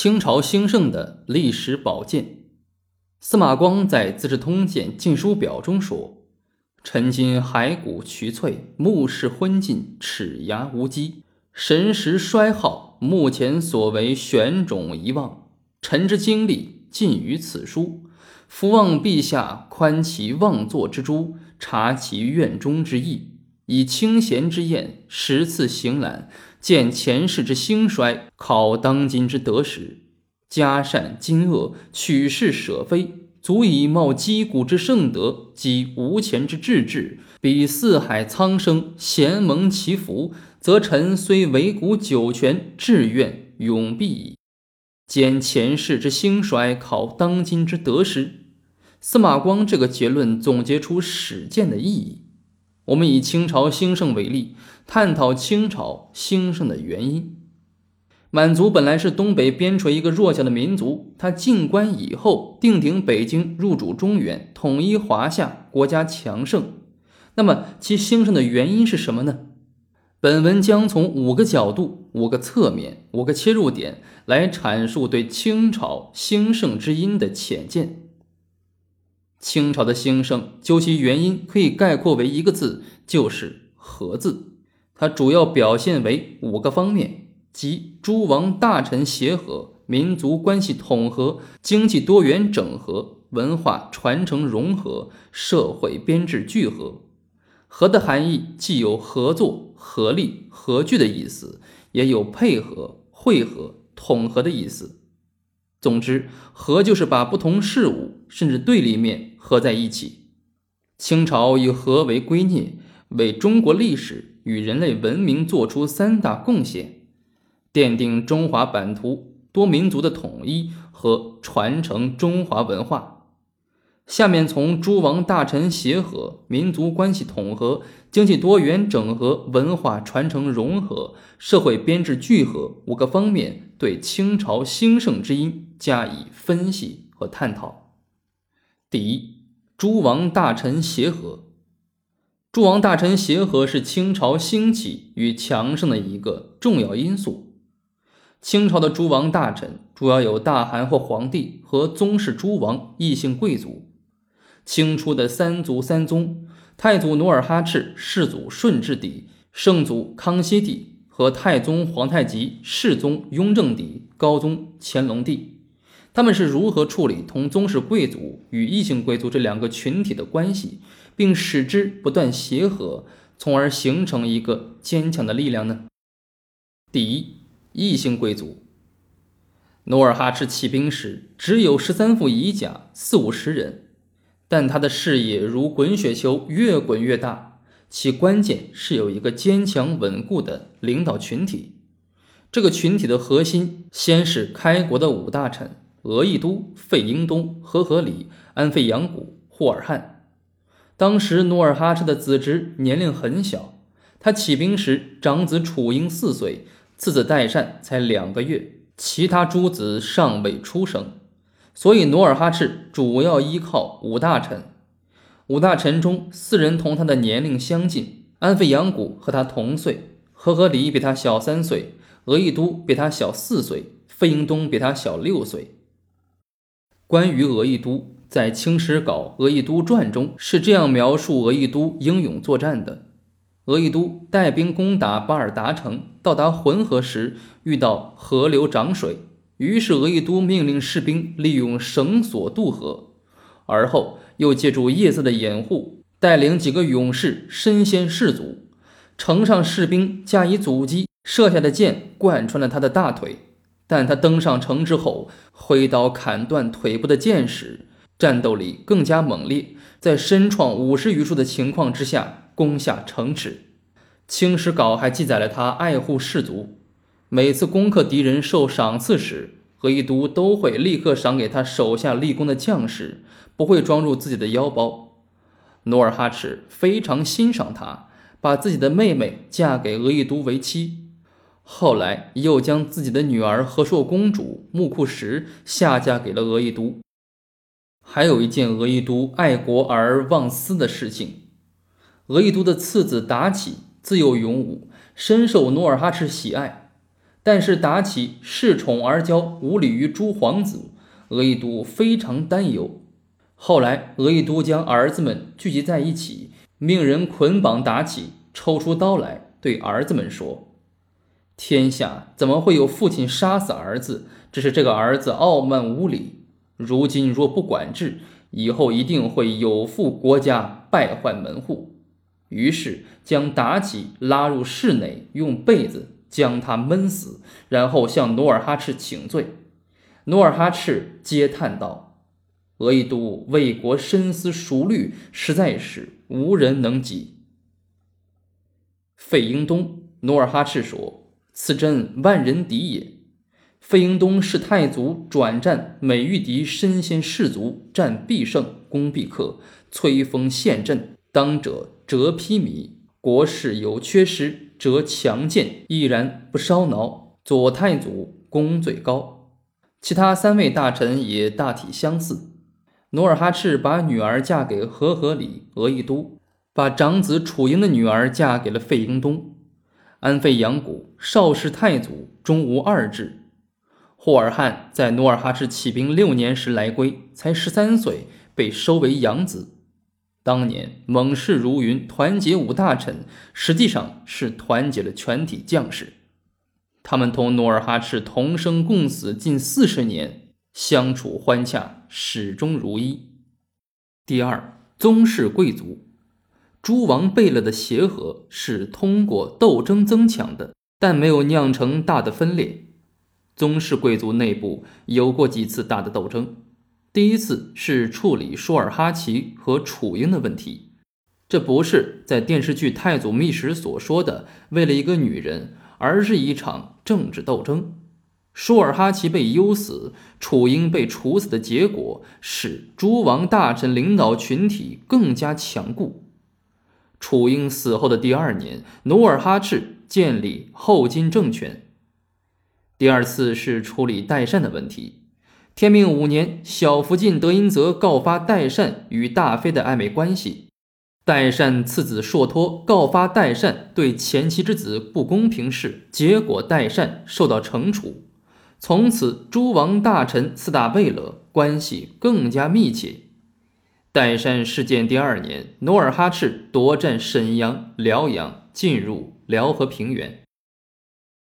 清朝兴盛的历史宝鉴。司马光在《资治通鉴晋书表》中说：“臣今骸骨憔悴，目视昏尽，齿牙无基，神识衰耗，目前所为玄种遗忘。臣之精力尽于此书，伏望陛下宽其妄作之诛，察其院中之意，以清闲之宴，十次行览。”见前世之兴衰，考当今之得失，加善今恶，取是舍非，足以冒击鼓之盛德，及无前之志志，比四海苍生，贤蒙其福，则臣虽为古九泉，志愿永必矣。见前世之兴衰，考当今之得失，司马光这个结论总结出史鉴的意义。我们以清朝兴盛为例，探讨清朝兴盛的原因。满族本来是东北边陲一个弱小的民族，他进关以后，定鼎北京，入主中原，统一华夏，国家强盛。那么其兴盛的原因是什么呢？本文将从五个角度、五个侧面、五个切入点来阐述对清朝兴盛之因的浅见。清朝的兴盛，究其原因，可以概括为一个字，就是“和”字。它主要表现为五个方面，即诸王大臣协和、民族关系统合、经济多元整合、文化传承融合、社会编制聚合。和的含义既有合作、合力、合聚的意思，也有配合、汇合、统合的意思。总之，和就是把不同事物甚至对立面合在一起。清朝以和为圭臬，为中国历史与人类文明做出三大贡献，奠定中华版图多民族的统一和传承中华文化。下面从诸王大臣协和、民族关系统合、经济多元整合、文化传承融合、社会编制聚合五个方面，对清朝兴盛之因加以分析和探讨。第一，诸王大臣协和。诸王大臣协和是清朝兴起与强盛的一个重要因素。清朝的诸王大臣主要有大汗或皇帝和宗室诸王、异姓贵族。清初的三祖三宗，太祖努尔哈赤，世祖顺治帝，圣祖康熙帝和太宗皇太极，世宗雍正帝，高宗乾隆帝，他们是如何处理同宗室贵族与异姓贵族这两个群体的关系，并使之不断协和，从而形成一个坚强的力量呢？第一，异姓贵族。努尔哈赤起兵时只有十三副乙甲，四五十人。但他的事业如滚雪球，越滚越大。其关键是有一个坚强稳固的领导群体。这个群体的核心，先是开国的五大臣：额亦都、费英东、和合理、安费扬古、霍尔汉。当时努尔哈赤的子侄年龄很小，他起兵时，长子楚英四岁，次子代善才两个月，其他诸子尚未出生。所以，努尔哈赤主要依靠五大臣。五大臣中，四人同他的年龄相近：安费扬古和他同岁，和合里比他小三岁，额亦都比他小四岁，费英东比他小六岁。关于额亦都，在《清史稿·额亦都传》中是这样描述额亦都英勇作战的：额亦都带兵攻打巴尔达城，到达浑河时，遇到河流涨水。于是，额亦都命令士兵利用绳索渡河，而后又借助夜色的掩护，带领几个勇士身先士卒。城上士兵加以阻击，射下的箭贯穿了他的大腿。但他登上城之后，挥刀砍断腿部的箭矢，战斗力更加猛烈，在身创五十余处的情况之下，攻下城池。《清史稿》还记载了他爱护士卒。每次攻克敌人受赏赐时，额亦都都会立刻赏给他手下立功的将士，不会装入自己的腰包。努尔哈赤非常欣赏他，把自己的妹妹嫁给额亦都为妻，后来又将自己的女儿和硕公主木库什下嫁给了额亦都。还有一件额亦都爱国而忘私的事情：额亦都的次子妲己自幼勇武，深受努尔哈赤喜爱。但是妲己恃宠而骄，无礼于诸皇子，额亦都非常担忧。后来，额亦都将儿子们聚集在一起，命人捆绑妲己，抽出刀来，对儿子们说：“天下怎么会有父亲杀死儿子？只是这个儿子傲慢无礼。如今若不管制，以后一定会有负国家，败坏门户。”于是将妲己拉入室内，用被子将她闷死，然后向努尔哈赤请罪。努尔哈赤嗟叹道：“额亦都为国深思熟虑，实在是无人能及。”费英东，努尔哈赤说：“此真万人敌也。”费英东是太祖转战美玉敌，身先士卒，战必胜，攻必克，摧锋陷阵，当者。折披靡，国事有缺失，则强健毅然不烧挠。左太祖功最高，其他三位大臣也大体相似。努尔哈赤把女儿嫁给和合里、额亦都，把长子楚英的女儿嫁给了费英东。安费扬古，少氏太祖，终无二志。霍尔汉在努尔哈赤起兵六年时来归，才十三岁，被收为养子。当年猛士如云，团结五大臣，实际上是团结了全体将士。他们同努尔哈赤同生共死近四十年，相处欢洽，始终如一。第二，宗室贵族，诸王贝勒的协和是通过斗争增强的，但没有酿成大的分裂。宗室贵族内部有过几次大的斗争。第一次是处理舒尔哈齐和楚英的问题，这不是在电视剧《太祖秘史》所说的为了一个女人，而是一场政治斗争。舒尔哈齐被幽死，楚英被处死的结果，使诸王大臣领导群体更加强固。楚英死后的第二年，努尔哈赤建立后金政权。第二次是处理代善的问题。天命五年，小福晋德音泽告发代善与大妃的暧昧关系。代善次子硕托告发代善对前妻之子不公平事，结果代善受到惩处。从此，诸王大臣四大贝勒关系更加密切。代善事件第二年，努尔哈赤夺占沈阳、辽阳，进入辽河平原。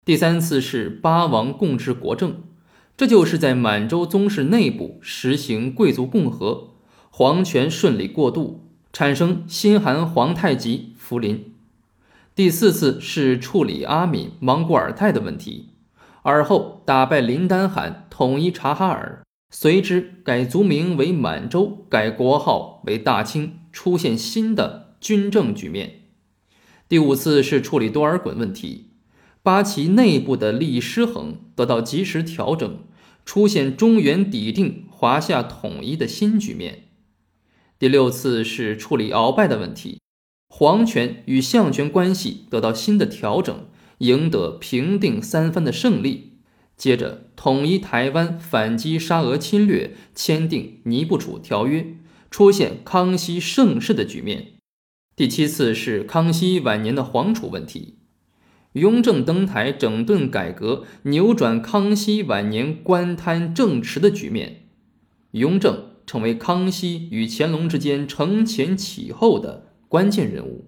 第三次是八王共治国政。这就是在满洲宗室内部实行贵族共和，皇权顺利过渡，产生新韩皇太极福临。第四次是处理阿敏、莽古尔泰的问题，而后打败林丹汗，统一察哈尔，随之改族名为满洲，改国号为大清，出现新的军政局面。第五次是处理多尔衮问题。八旗内部的利益失衡得到及时调整，出现中原抵定、华夏统一的新局面。第六次是处理鳌拜的问题，皇权与相权关系得到新的调整，赢得平定三藩的胜利。接着统一台湾，反击沙俄侵略，签订尼布楚条约，出现康熙盛世的局面。第七次是康熙晚年的皇储问题。雍正登台整顿改革，扭转康熙晚年官贪政迟的局面。雍正成为康熙与乾隆之间承前启后的关键人物。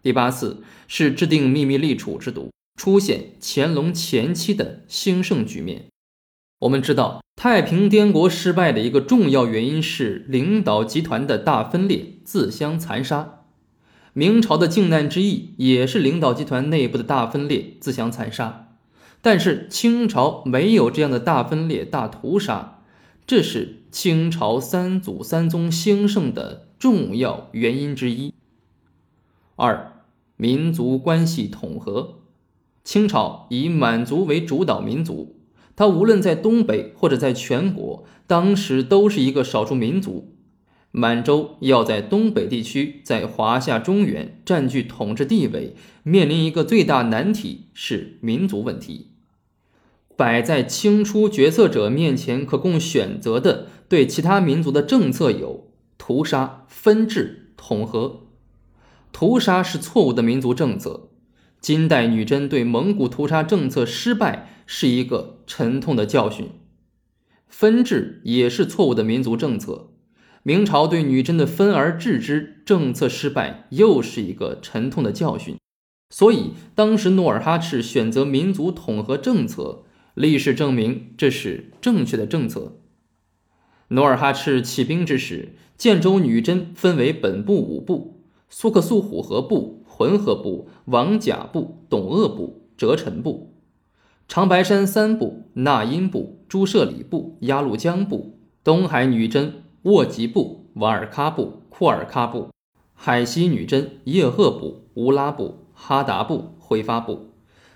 第八次是制定秘密立储制度，出现乾隆前期的兴盛局面。我们知道，太平天国失败的一个重要原因是领导集团的大分裂、自相残杀。明朝的靖难之役也是领导集团内部的大分裂、自相残杀，但是清朝没有这样的大分裂、大屠杀，这是清朝三祖三宗兴盛的重要原因之一。二、民族关系统合，清朝以满族为主导民族，它无论在东北或者在全国，当时都是一个少数民族。满洲要在东北地区，在华夏中原占据统治地位，面临一个最大难题是民族问题。摆在清初决策者面前可供选择的对其他民族的政策有屠杀、分治、统合。屠杀是错误的民族政策。金代女真对蒙古屠杀政策失败是一个沉痛的教训，分治也是错误的民族政策。明朝对女真的分而治之政策失败又是一个沉痛的教训。所以，当时努尔哈赤选择民族统合政策，历史证明这是正确的政策。努尔哈赤起兵之时，建州女真分为本部五部：苏克苏虎河部。浑河部、王甲部、董鄂部、哲臣部、长白山三部、纳音部、朱舍里部、鸭绿江部、东海女真沃吉部、瓦尔喀部、库尔喀部、海西女真叶赫部、乌拉部、哈达部、辉发部、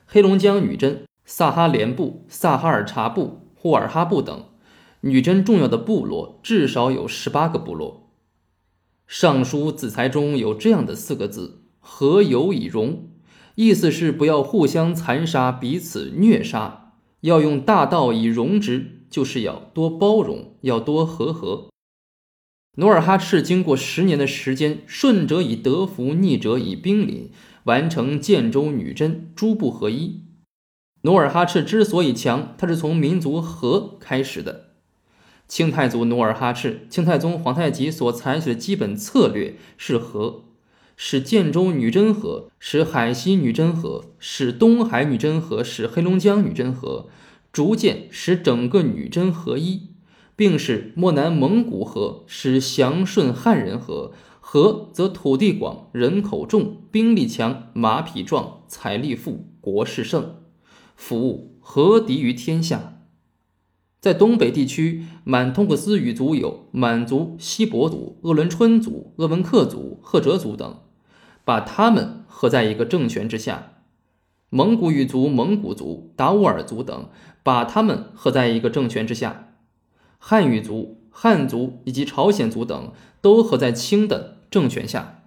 黑龙江女真萨哈连部、萨哈尔察部、呼尔哈部等，女真重要的部落至少有十八个部落。尚书子材中有这样的四个字。和有以容，意思是不要互相残杀，彼此虐杀，要用大道以容之，就是要多包容，要多和和。努尔哈赤经过十年的时间，顺者以德服，逆者以兵临，完成建州女真诸部合一。努尔哈赤之所以强，他是从民族和开始的。清太祖努尔哈赤、清太宗皇太极所采取的基本策略是和。使建州女真和，使海西女真和，使东海女真和，使黑龙江女真和，逐渐使整个女真合一，并使漠南蒙古和，使祥顺汉人和。和则土地广，人口众，兵力强，马匹壮，财力富，国势盛，服务和敌于天下。在东北地区，满通克斯语族有满族、锡伯族、鄂伦春族、鄂温克族、赫哲族等。把他们合在一个政权之下，蒙古语族、蒙古族、达斡尔族等，把他们合在一个政权之下，汉语族、汉族以及朝鲜族等都合在清的政权下。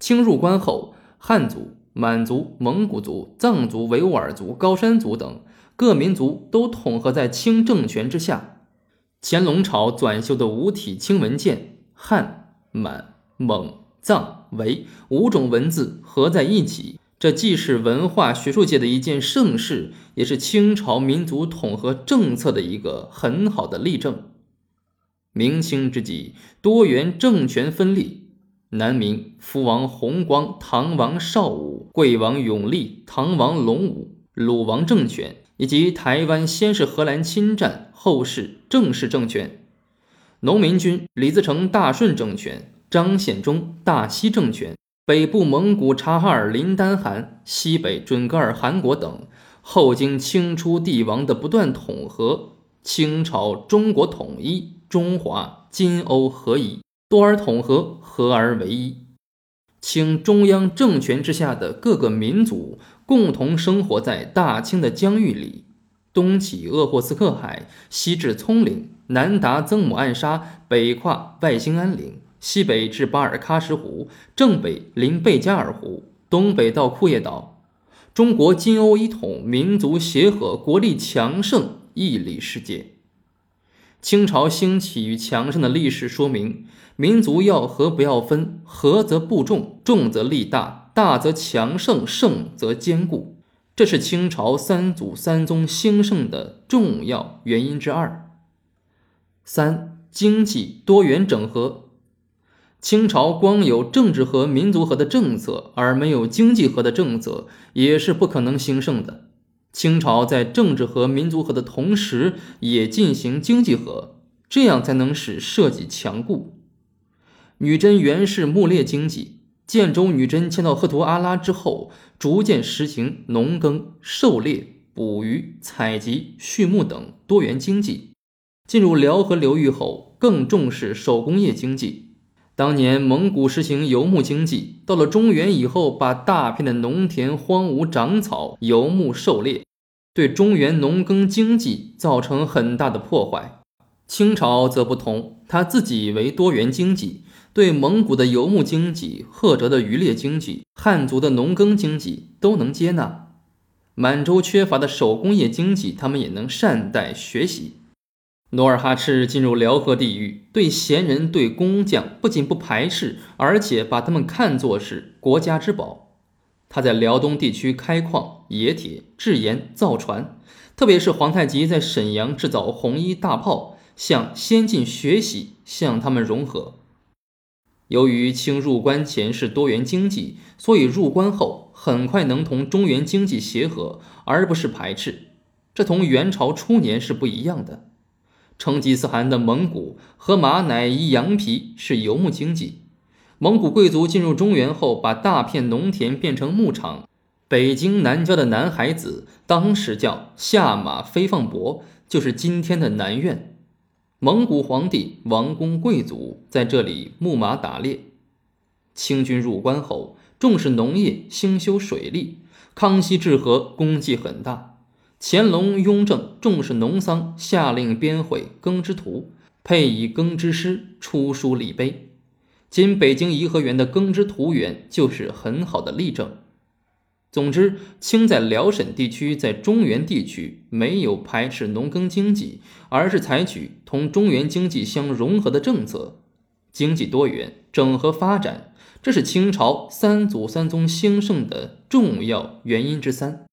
清入关后，汉族、满族、蒙古族、藏族、维吾尔族、高山族等各民族都统合在清政权之下。乾隆朝纂修的五体清文件，汉、满、蒙。藏为五种文字合在一起，这既是文化学术界的一件盛事，也是清朝民族统合政策的一个很好的例证。明清之际，多元政权分立，南明福王弘光、唐王邵武、贵王永历、唐王隆武、鲁王政权，以及台湾先是荷兰侵占，后是郑氏政权，农民军李自成大顺政权。张献忠大西政权，北部蒙古察哈尔林丹汗，西北准噶尔汗国等，后经清初帝王的不断统合，清朝中国统一，中华金欧合一，多而统合，合而为一。清中央政权之下的各个民族共同生活在大清的疆域里，东起鄂霍次克海，西至葱岭，南达曾母暗沙，北跨外兴安岭。西北至巴尔喀什湖，正北临贝加尔湖，东北到库页岛。中国金欧一统，民族协和，国力强盛，屹立世界。清朝兴起与强盛的历史说明，民族要和不要分，和则不重，重则力大，大则强盛，盛则坚固。这是清朝三祖三宗兴盛的重要原因之二。三、经济多元整合。清朝光有政治和民族和的政策，而没有经济和的政策，也是不可能兴盛的。清朝在政治和民族和的同时，也进行经济和，这样才能使社稷强固。女真原是牧猎经济，建州女真迁到赫图阿拉之后，逐渐实行农耕、狩猎、捕鱼、采集、畜牧等多元经济。进入辽河流域后，更重视手工业经济。当年蒙古实行游牧经济，到了中原以后，把大片的农田荒芜长草，游牧狩猎，对中原农耕经济造成很大的破坏。清朝则不同，他自己为多元经济，对蒙古的游牧经济、赫哲的渔猎经济、汉族的农耕经济都能接纳。满洲缺乏的手工业经济，他们也能善待学习。努尔哈赤进入辽河地域，对闲人、对工匠不仅不排斥，而且把他们看作是国家之宝。他在辽东地区开矿、冶铁、制盐、造船，特别是皇太极在沈阳制造红衣大炮，向先进学习，向他们融合。由于清入关前是多元经济，所以入关后很快能同中原经济协和，而不是排斥。这同元朝初年是不一样的。成吉思汗的蒙古和马乃伊羊皮是游牧经济。蒙古贵族进入中原后，把大片农田变成牧场。北京南郊的南海子当时叫下马飞放伯，就是今天的南苑。蒙古皇帝、王公贵族在这里牧马打猎。清军入关后，重视农业，兴修水利。康熙治河功绩很大。乾隆、雍正重视农桑，下令编绘《耕织图》，配以耕织诗，出书立碑。今北京颐和园的耕织图园就是很好的例证。总之，清在辽沈地区、在中原地区没有排斥农耕经济，而是采取同中原经济相融合的政策，经济多元、整合发展，这是清朝三祖三宗兴盛的重要原因之三。